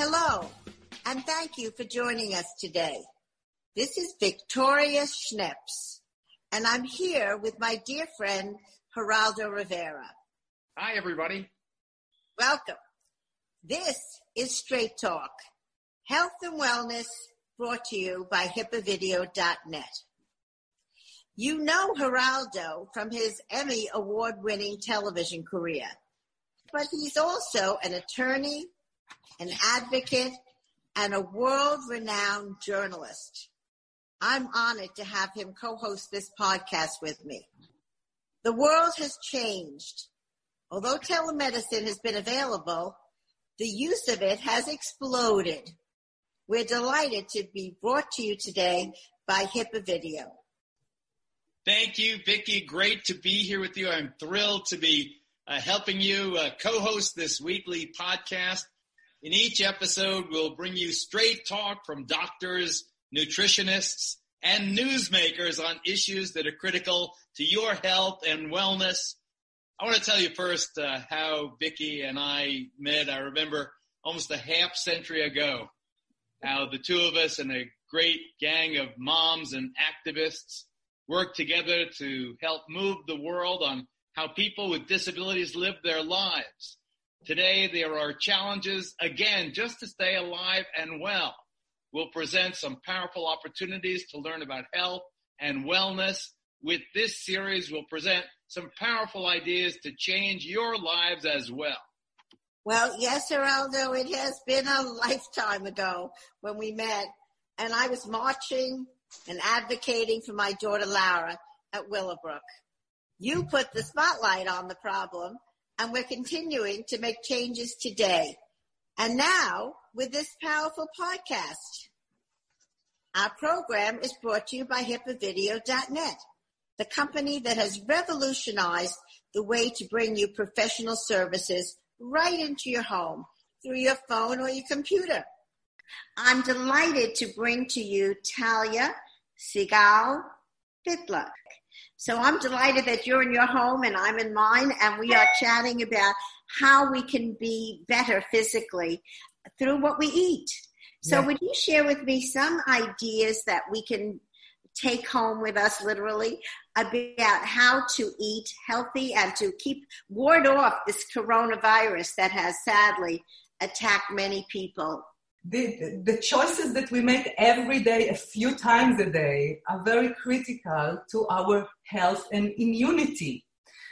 Hello, and thank you for joining us today. This is Victoria Schneps, and I'm here with my dear friend, Geraldo Rivera. Hi, everybody. Welcome. This is Straight Talk, health and wellness brought to you by hipaavideo.net. You know Geraldo from his Emmy award winning television career, but he's also an attorney, an advocate, and a world renowned journalist. I'm honored to have him co-host this podcast with me. The world has changed. Although telemedicine has been available, the use of it has exploded. We're delighted to be brought to you today by HIPAA Video. Thank you, Vicki. Great to be here with you. I'm thrilled to be uh, helping you uh, co-host this weekly podcast. In each episode, we'll bring you straight talk from doctors, nutritionists, and newsmakers on issues that are critical to your health and wellness. I want to tell you first uh, how Vicki and I met. I remember almost a half century ago how the two of us and a great gang of moms and activists worked together to help move the world on how people with disabilities live their lives. Today, there are challenges, again, just to stay alive and well. We'll present some powerful opportunities to learn about health and wellness. With this series, we'll present some powerful ideas to change your lives as well. Well, yes, Geraldo, it has been a lifetime ago when we met, and I was marching and advocating for my daughter Laura at Willowbrook. You put the spotlight on the problem and we're continuing to make changes today. And now with this powerful podcast. Our program is brought to you by hipaavideo.net, the company that has revolutionized the way to bring you professional services right into your home through your phone or your computer. I'm delighted to bring to you Talia Segal Fitler. So I'm delighted that you're in your home and I'm in mine, and we are chatting about how we can be better physically through what we eat. So, yeah. would you share with me some ideas that we can take home with us literally about how to eat healthy and to keep ward off this coronavirus that has sadly attacked many people the, the choices that we make every day, a few times a day, are very critical to our health and immunity.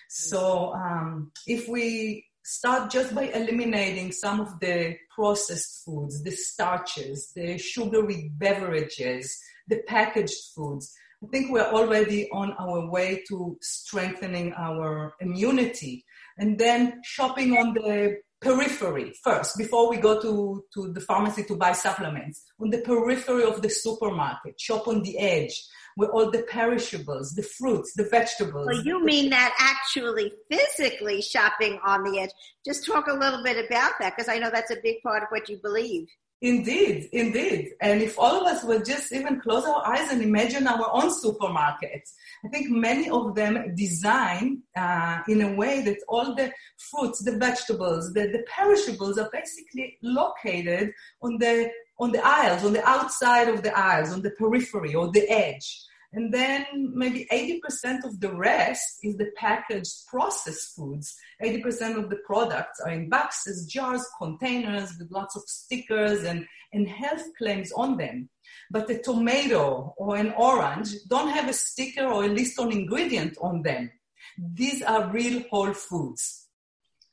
So, um, if we start just by eliminating some of the processed foods, the starches, the sugary beverages, the packaged foods, I think we're already on our way to strengthening our immunity. And then shopping on the periphery first before we go to, to the pharmacy to buy supplements. On the periphery of the supermarket shop on the edge where all the perishables the fruits the vegetables. Well you mean that actually physically shopping on the edge. Just talk a little bit about that because i know that's a big part of what you believe Indeed, indeed. And if all of us would just even close our eyes and imagine our own supermarkets, I think many of them design uh, in a way that all the fruits, the vegetables, the, the perishables are basically located on the on the aisles, on the outside of the aisles, on the periphery or the edge. And then maybe 80% of the rest is the packaged processed foods. 80% of the products are in boxes, jars, containers with lots of stickers and, and health claims on them. But a tomato or an orange don't have a sticker or a list on ingredient on them. These are real whole foods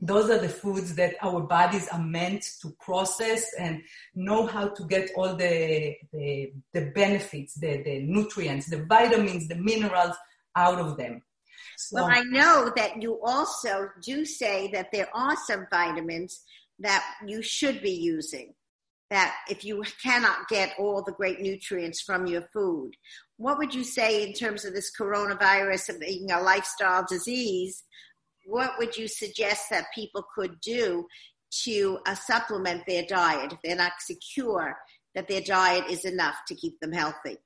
those are the foods that our bodies are meant to process and know how to get all the, the, the benefits, the, the nutrients, the vitamins, the minerals out of them. So, well, I know that you also do say that there are some vitamins that you should be using. That if you cannot get all the great nutrients from your food, what would you say in terms of this coronavirus being a lifestyle disease? What would you suggest that people could do to uh, supplement their diet if they're not secure that their diet is enough to keep them healthy?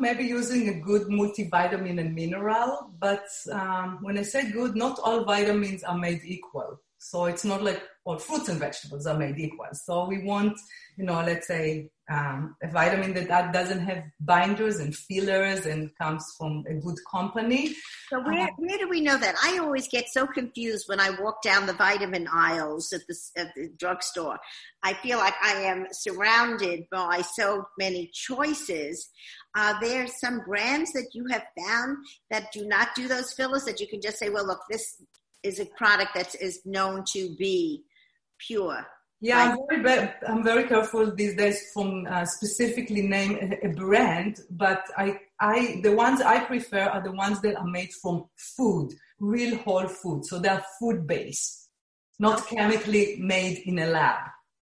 Maybe using a good multivitamin and mineral, but um, when I say good, not all vitamins are made equal. So it's not like all fruits and vegetables are made equal. So we want, you know, let's say um, a vitamin that, that doesn't have binders and fillers and comes from a good company. So where, where do we know that? I always get so confused when I walk down the vitamin aisles at the, at the drugstore. I feel like I am surrounded by so many choices. Are there some brands that you have found that do not do those fillers that you can just say, well, look, this is a product that is known to be pure. Yeah, I'm very, I'm very careful these days from uh, specifically name a, a, brand, but I, I, the ones I prefer are the ones that are made from food, real whole food. So they're food based, not okay. chemically made in a lab.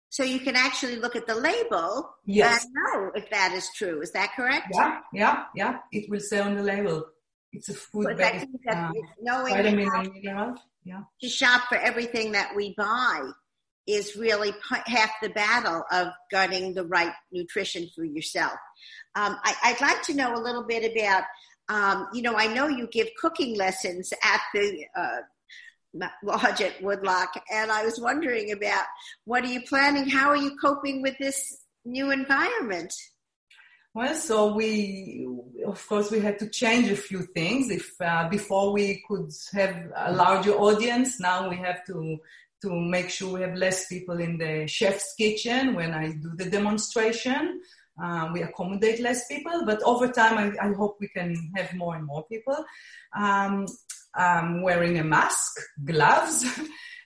So you can actually look at the label yes. and know if that is true. Is that correct? Yeah, yeah, yeah. It will say on the label. It's a food-based uh, vitamin and mineral. Yeah. To shop for everything that we buy is really half the battle of getting the right nutrition for yourself. Um, I, would like to know a little bit about, um, you know, I know you give cooking lessons at the uh, lodge at Woodloch, and I was wondering about what are you planning? How are you coping with this new environment? Well, so we, of course, we had to change a few things. If uh, before we could have a larger audience, now we have to to make sure we have less people in the chef's kitchen when I do the demonstration. Uh, we accommodate less people, but over time, I, I, hope we can have more and more people. Um, I'm wearing a mask, gloves.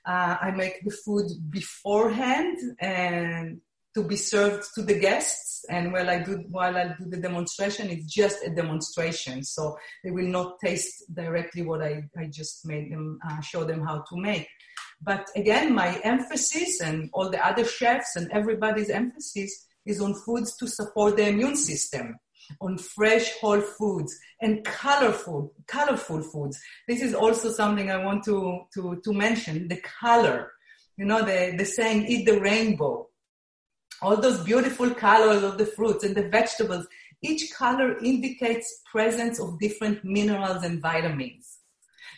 Uh, I make the food beforehand and to be served to the guests. And while I do while I do the demonstration, it's just a demonstration, so they will not taste directly what I, I just made them uh, show them how to make. But again, my emphasis and all the other chefs and everybody's emphasis is on foods to support the immune system, on fresh whole foods and colorful, colorful foods. This is also something I want to, to, to mention, the color. You know, the, the saying, eat the rainbow all those beautiful colors of the fruits and the vegetables. Each color indicates presence of different minerals and vitamins.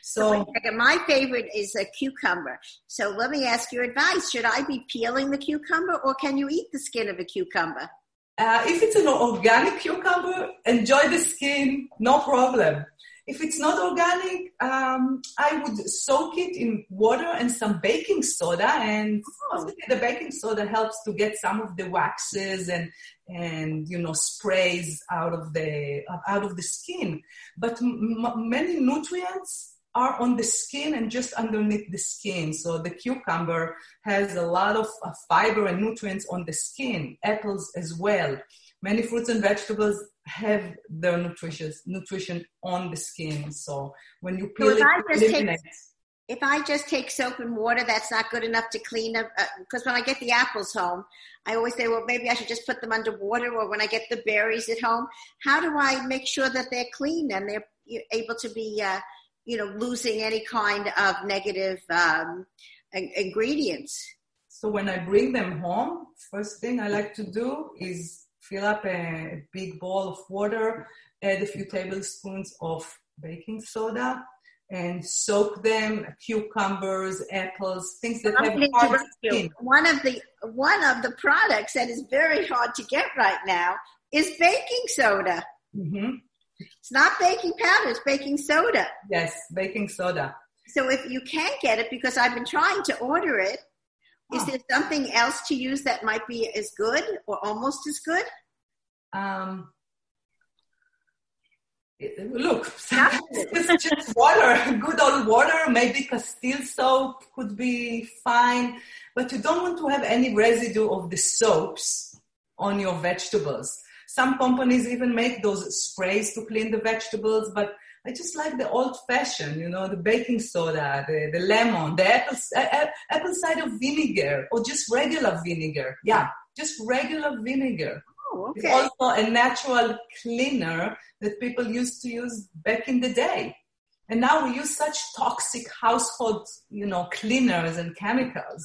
So my favorite is a cucumber. So let me ask your advice. Should I be peeling the cucumber or can you eat the skin of a cucumber? Uh, if it's an organic cucumber, enjoy the skin, no problem. If it's not organic, um, I would soak it in water and some baking soda, and oh. the baking soda helps to get some of the waxes and and you know sprays out of the out of the skin. But m- many nutrients are on the skin and just underneath the skin. So the cucumber has a lot of uh, fiber and nutrients on the skin, apples as well. Many fruits and vegetables have their nutrition nutrition on the skin. So when you peel so it. Take, if I just take soap and water, that's not good enough to clean up. Because uh, when I get the apples home, I always say, well, maybe I should just put them under water. Or when I get the berries at home, how do I make sure that they're clean and they're able to be, uh, you know, losing any kind of negative um, ingredients? So when I bring them home, first thing I like to do is fill up a, big bowl of water, add a few tablespoons of baking soda, and soak them cucumbers apples things that i've hard skin. one of the one of the products that is very hard to get right now is baking soda mm-hmm. it's not baking powder it's baking soda yes baking soda so if you can't get it because i've been trying to order it is there something else to use that might be as good or almost as good? Um, look, it's just water, good old water. Maybe Castile soap could be fine, but you don't want to have any residue of the soaps on your vegetables. Some companies even make those sprays to clean the vegetables, but I just like the old fashioned, you know, the baking soda, the, the lemon, the apple, uh, apple cider vinegar, or just regular vinegar. Yeah, just regular vinegar. Oh, okay. It's also a natural cleaner that people used to use back in the day. And now we use such toxic household, you know, cleaners and chemicals.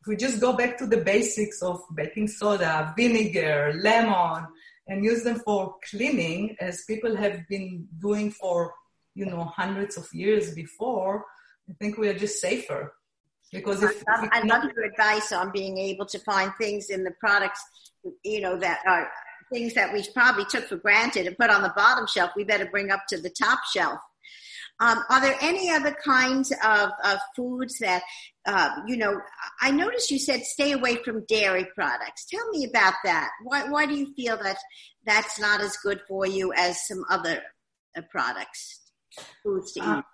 If we just go back to the basics of baking soda, vinegar, lemon, and use them for cleaning as people have been doing for, you know, hundreds of years before, I think we are just safer. Because if, I, love, I love your advice on being able to find things in the products, you know, that are things that we probably took for granted and put on the bottom shelf. We better bring up to the top shelf. Um, are there any other kinds of, of foods that, uh, you know, I noticed you said stay away from dairy products. Tell me about that. Why, why do you feel that that's not as good for you as some other uh, products, foods to uh, eat?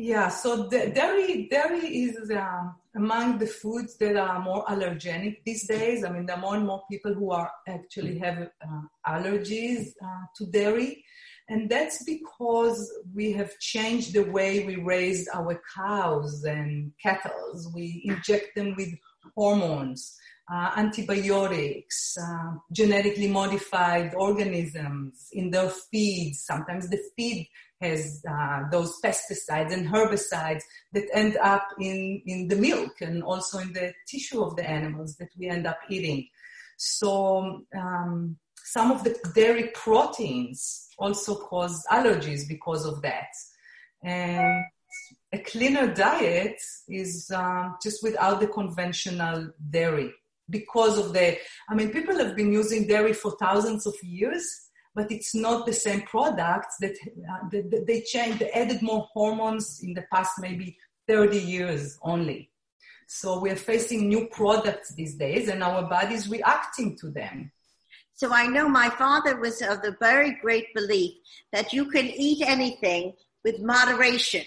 Yeah, so the dairy dairy is uh, among the foods that are more allergenic these days. I mean, there are more and more people who are actually have uh, allergies uh, to dairy, and that's because we have changed the way we raise our cows and cattle. We inject them with hormones, uh, antibiotics, uh, genetically modified organisms in their feeds. Sometimes the feed has uh, those pesticides and herbicides that end up in, in the milk and also in the tissue of the animals that we end up eating. So um, some of the dairy proteins also cause allergies because of that. And a cleaner diet is uh, just without the conventional dairy because of the, I mean, people have been using dairy for thousands of years but it's not the same product that, uh, that they changed, they added more hormones in the past maybe 30 years only. So we're facing new products these days and our body's reacting to them. So I know my father was of the very great belief that you can eat anything with moderation.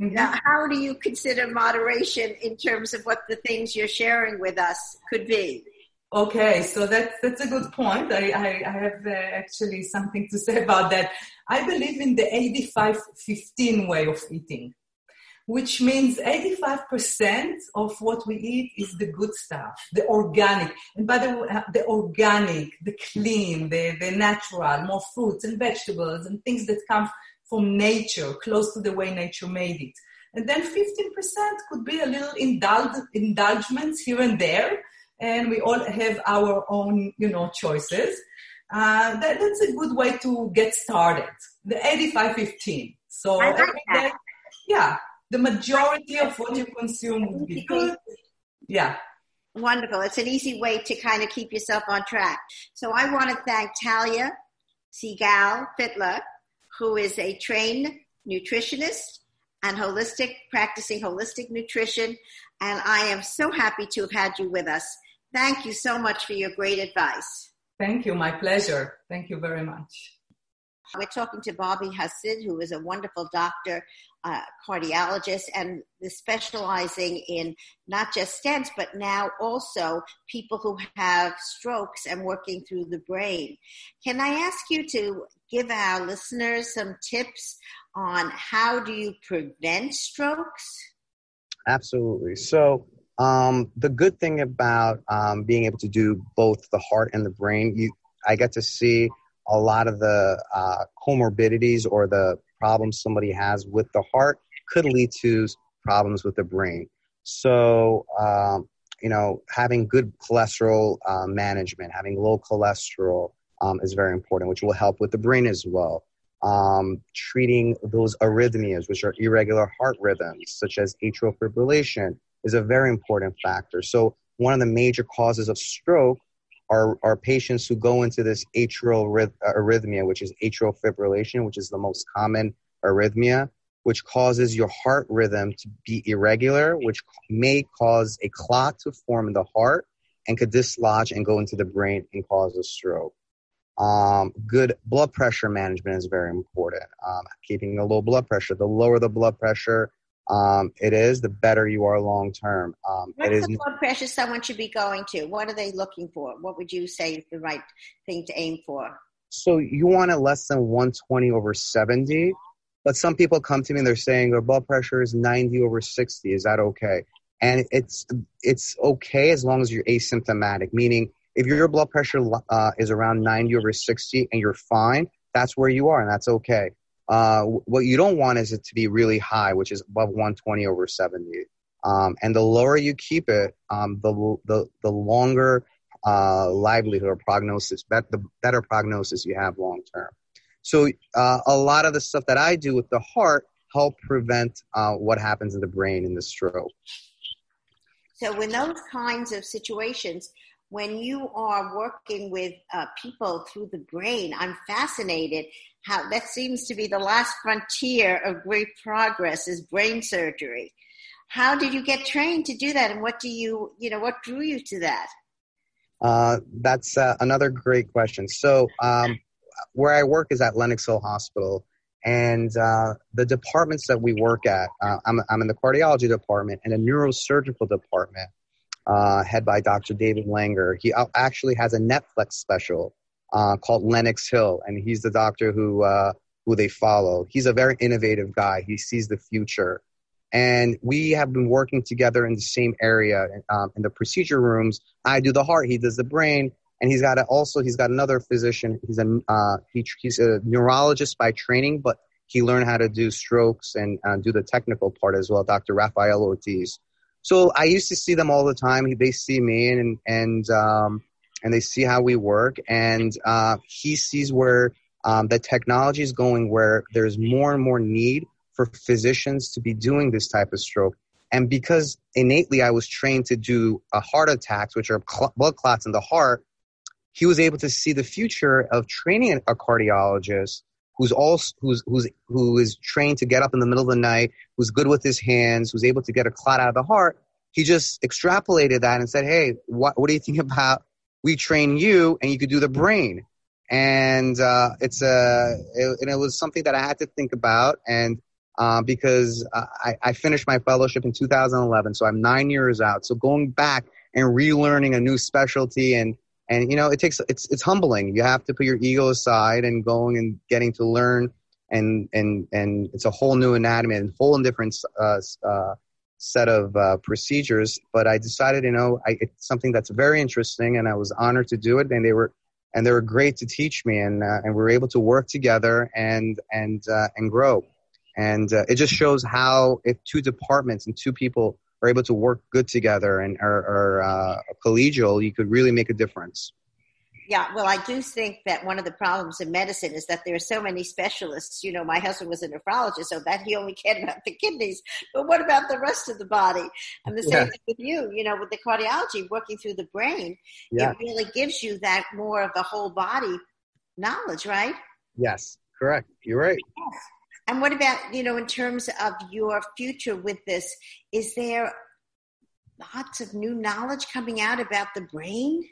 Mm-hmm. Now, how do you consider moderation in terms of what the things you're sharing with us could be? Okay, so that's that's a good point. I, I, I have uh, actually something to say about that. I believe in the 85-15 way of eating, which means 85% of what we eat is the good stuff, the organic. And by the way, the organic, the clean, the, the natural, more fruits and vegetables and things that come from nature, close to the way nature made it. And then 15% could be a little indulge, indulgence here and there and we all have our own, you know, choices. Uh, that, that's a good way to get started. The 85-15. So like every day, yeah, the majority of what you consume would be good. Yeah. Wonderful. It's an easy way to kind of keep yourself on track. So I want to thank Talia Segal Fitler, who is a trained nutritionist and holistic, practicing holistic nutrition. And I am so happy to have had you with us. Thank you so much for your great advice. Thank you. My pleasure. Thank you very much. We're talking to Bobby Hasid, who is a wonderful doctor, uh, cardiologist, and specializing in not just stents, but now also people who have strokes and working through the brain. Can I ask you to give our listeners some tips on how do you prevent strokes? Absolutely. So um, the good thing about um, being able to do both the heart and the brain, you, I get to see a lot of the uh, comorbidities or the problems somebody has with the heart could lead to problems with the brain. So, um, you know, having good cholesterol uh, management, having low cholesterol um, is very important, which will help with the brain as well. Um, treating those arrhythmias, which are irregular heart rhythms, such as atrial fibrillation, is a very important factor. So one of the major causes of stroke are, are patients who go into this atrial arrhythmia, which is atrial fibrillation, which is the most common arrhythmia, which causes your heart rhythm to be irregular, which may cause a clot to form in the heart and could dislodge and go into the brain and cause a stroke. Um, good blood pressure management is very important. Um, keeping a low blood pressure. The lower the blood pressure, um, it is, the better you are long term. Um, What's it is, the blood pressure someone should be going to? What are they looking for? What would you say is the right thing to aim for? So you want it less than 120 over 70, but some people come to me and they're saying their blood pressure is 90 over 60. Is that okay? And it's it's okay as long as you're asymptomatic, meaning if your blood pressure uh, is around 90 over 60 and you're fine, that's where you are, and that's okay. Uh, what you don't want is it to be really high, which is above 120 over 70. Um, and the lower you keep it, um, the, the, the longer uh, livelihood or prognosis, the better prognosis you have long term. So uh, a lot of the stuff that I do with the heart help prevent uh, what happens in the brain in the stroke. So, in those kinds of situations, when you are working with uh, people through the brain, I'm fascinated how that seems to be the last frontier of great progress is brain surgery. How did you get trained to do that, and what do you, you know, what drew you to that? Uh, that's uh, another great question. So, um, where I work is at Lenox Hill Hospital, and uh, the departments that we work at, uh, I'm, I'm in the cardiology department and a neurosurgical department, uh, head by Dr. David Langer. He actually has a Netflix special uh, called Lenox Hill, and he's the doctor who who they follow. He's a very innovative guy. He sees the future. And we have been working together in the same area um, in the procedure rooms. I do the heart, he does the brain, and he's got a, also he's got another physician. He's a uh, he, he's a neurologist by training, but he learned how to do strokes and uh, do the technical part as well. Dr. Rafael Ortiz. So I used to see them all the time. They see me and and um, and they see how we work, and uh, he sees where um, the technology is going, where there's more and more need for physicians to be doing this type of stroke. And because innately I was trained to do a heart attacks, which are cl- blood clots in the heart, he was able to see the future of training a cardiologist who's also who's who's who is trained to get up in the middle of the night, who's good with his hands, who's able to get a clot out of the heart. He just extrapolated that and said, "Hey, what what do you think about we train you and you could do the brain?" And uh, it's a it, and it was something that I had to think about and uh, because I, I, finished my fellowship in 2011, so I'm nine years out. So going back and relearning a new specialty and and you know it takes it's it's humbling. You have to put your ego aside and going and getting to learn and and and it's a whole new anatomy and whole different uh, uh, set of uh, procedures. But I decided, you know, I, it's something that's very interesting, and I was honored to do it. And they were and they were great to teach me, and uh, and we were able to work together and and uh, and grow. And uh, it just shows how if two departments and two people are able to work good together and are, are uh, collegial, you could really make a difference. Yeah, well, I do think that one of the problems in medicine is that there are so many specialists. You know, my husband was a nephrologist, so that he only cared about the kidneys. But what about the rest of the body? And the same yeah. thing with you, you know, with the cardiology, working through the brain, yeah. it really gives you that more of the whole body knowledge, right? Yes, correct. You're right. Yes. And what about, you know, in terms of your future with this, is there lots of new knowledge coming out about the brain?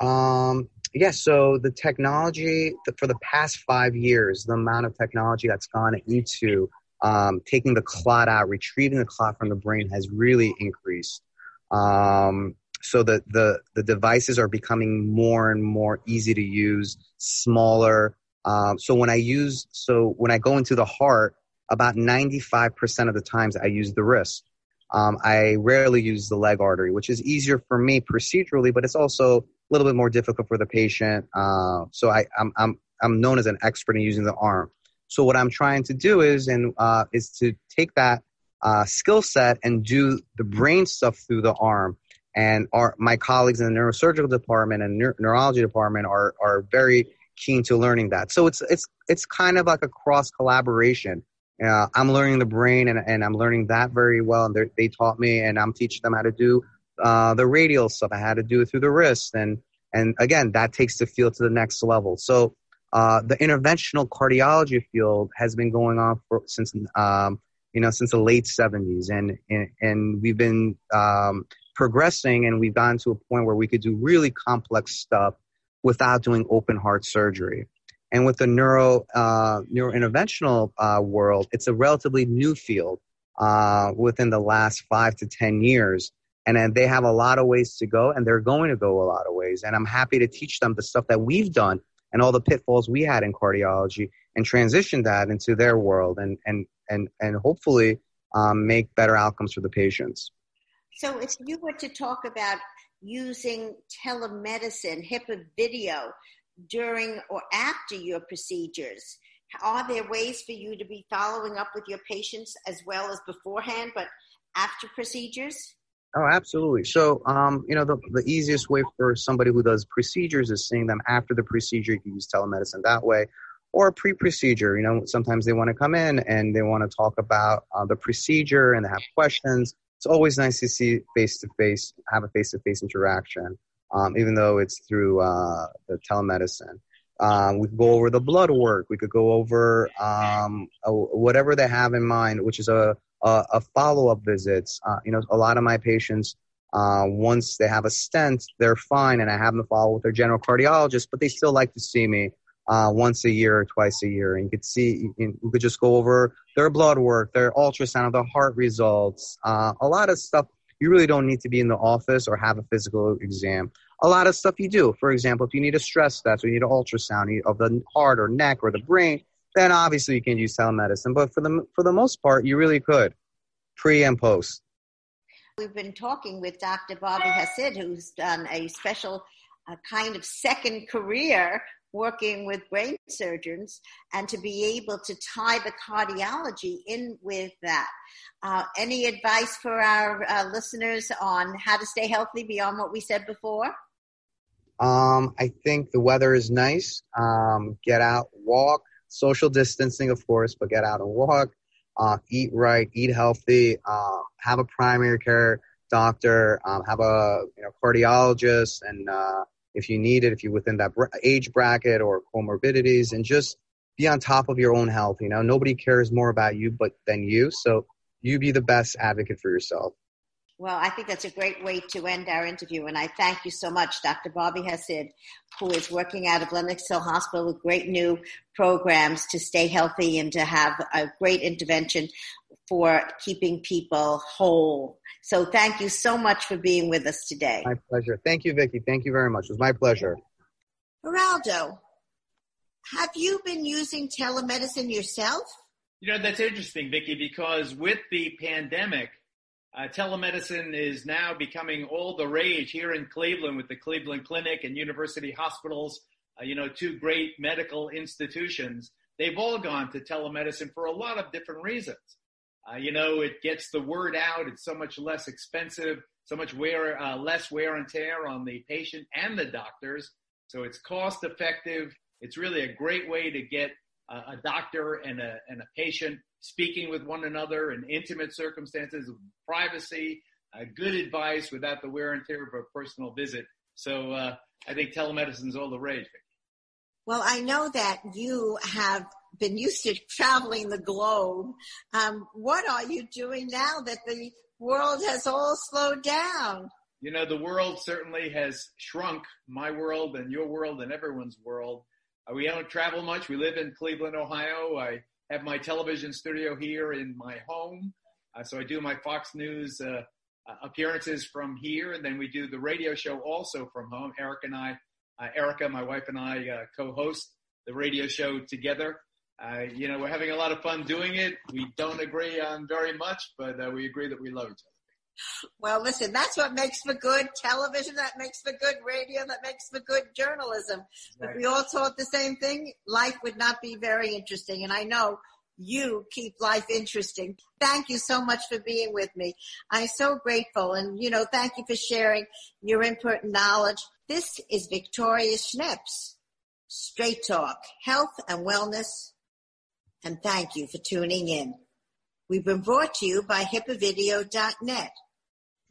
Um, yes, yeah, so the technology for the past five years, the amount of technology that's gone into um, taking the clot out, retrieving the clot from the brain has really increased. Um, so the, the, the devices are becoming more and more easy to use, smaller, um, so when I use, so when I go into the heart, about 95% of the times I use the wrist. Um, I rarely use the leg artery, which is easier for me procedurally, but it's also a little bit more difficult for the patient. Uh, so I, I'm, I'm, I'm known as an expert in using the arm. So what I'm trying to do is, and uh, is to take that uh, skill set and do the brain stuff through the arm. And our, my colleagues in the neurosurgical department and neurology department are, are very keen to learning that. So it's it's it's kind of like a cross collaboration. Uh, I'm learning the brain and, and I'm learning that very well. And they taught me, and I'm teaching them how to do uh, the radial stuff. I had to do it through the wrist, and and again, that takes the field to the next level. So uh, the interventional cardiology field has been going on for since um, you know since the late 70s, and and, and we've been um, progressing, and we've gotten to a point where we could do really complex stuff without doing open heart surgery. And with the neuro uh, neurointerventional uh, world, it's a relatively new field uh, within the last five to ten years, and then they have a lot of ways to go, and they're going to go a lot of ways. And I'm happy to teach them the stuff that we've done and all the pitfalls we had in cardiology, and transition that into their world, and and and and hopefully um, make better outcomes for the patients. So, if you were to talk about using telemedicine, HIPAA video during or after your procedures? Are there ways for you to be following up with your patients as well as beforehand, but after procedures? Oh, absolutely. So, um, you know, the, the easiest way for somebody who does procedures is seeing them after the procedure. You can use telemedicine that way or pre-procedure. You know, sometimes they want to come in and they want to talk about uh, the procedure and they have questions it's always nice to see face to face, have a face to face interaction, um, even though it's through uh, the telemedicine. Um, we could go over the blood work. We could go over um, whatever they have in mind, which is a, a, a follow up visits. Uh, you know, a lot of my patients, uh, once they have a stent, they're fine, and I have them follow with their general cardiologist, but they still like to see me uh, once a year or twice a year. And you could see, you, could just go over their blood work, their ultrasound of the heart results, uh, a lot of stuff. You really don't need to be in the office or have a physical exam. A lot of stuff you do. For example, if you need a stress test or you need an ultrasound of the heart or neck or the brain, then obviously you can use telemedicine. But for the for the most part, you really could, pre and post. We've been talking with Dr. Bobby Hasid, who's done a special a kind of second career working with brain surgeons and to be able to tie the cardiology in with that. Uh, any advice for our uh, listeners on how to stay healthy beyond what we said before? Um, I think the weather is nice. Um, get out, walk, social distancing, of course, but get out and walk. Uh, eat right, eat healthy. Uh, have a primary care doctor. Um, have a you know cardiologist and uh, if you need it, if you're within that age bracket or comorbidities, and just be on top of your own health. You know, nobody cares more about you but than you. So you be the best advocate for yourself. Well, I think that's a great way to end our interview. And I thank you so much, Dr. Bobby Hasid, who is working out of Lenox Hill Hospital with great new programs to stay healthy and to have a great intervention for keeping people whole. So thank you so much for being with us today. My pleasure. Thank you, Vicki. Thank you very much. It was my pleasure. Geraldo, have you been using telemedicine yourself? You know, that's interesting, Vicki, because with the pandemic, uh, telemedicine is now becoming all the rage here in Cleveland with the Cleveland Clinic and University Hospitals, uh, you know, two great medical institutions. They've all gone to telemedicine for a lot of different reasons. Uh, you know, it gets the word out. It's so much less expensive, so much wear, uh, less wear and tear on the patient and the doctors. So it's cost effective. It's really a great way to get a doctor and a, and a patient speaking with one another in intimate circumstances, privacy, uh, good advice without the wear and tear of a personal visit. So uh, I think telemedicine is all the rage. Well, I know that you have been used to traveling the globe. Um, what are you doing now that the world has all slowed down? You know, the world certainly has shrunk, my world and your world and everyone's world. Uh, we don't travel much. We live in Cleveland, Ohio. I have my television studio here in my home. Uh, so I do my Fox News uh, uh appearances from here, and then we do the radio show also from home. Eric and I, uh, Erica, my wife and I, uh, co-host the radio show together. Uh, you know, we're having a lot of fun doing it. We don't agree on very much, but we agree that we love each other. Well, listen, that's what makes for good television. That makes for good radio. That makes for good journalism. Right. If we all taught the same thing, life would not be very interesting. And I know you keep life interesting. Thank you so much for being with me. I'm so grateful. And, you know, thank you for sharing your input and knowledge. This is Victoria Schneps. Straight Talk, Health and Wellness and thank you for tuning in. We've been brought to you by hipaavideo.net.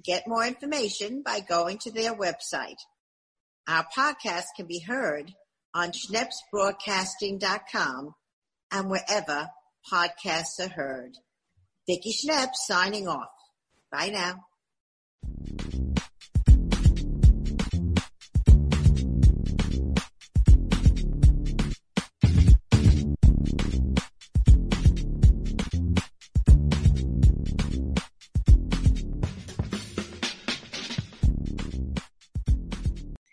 Get more information by going to their website. Our podcast can be heard on schnepsbroadcasting.com and wherever podcasts are heard. Vicki Schneps signing off. Bye now.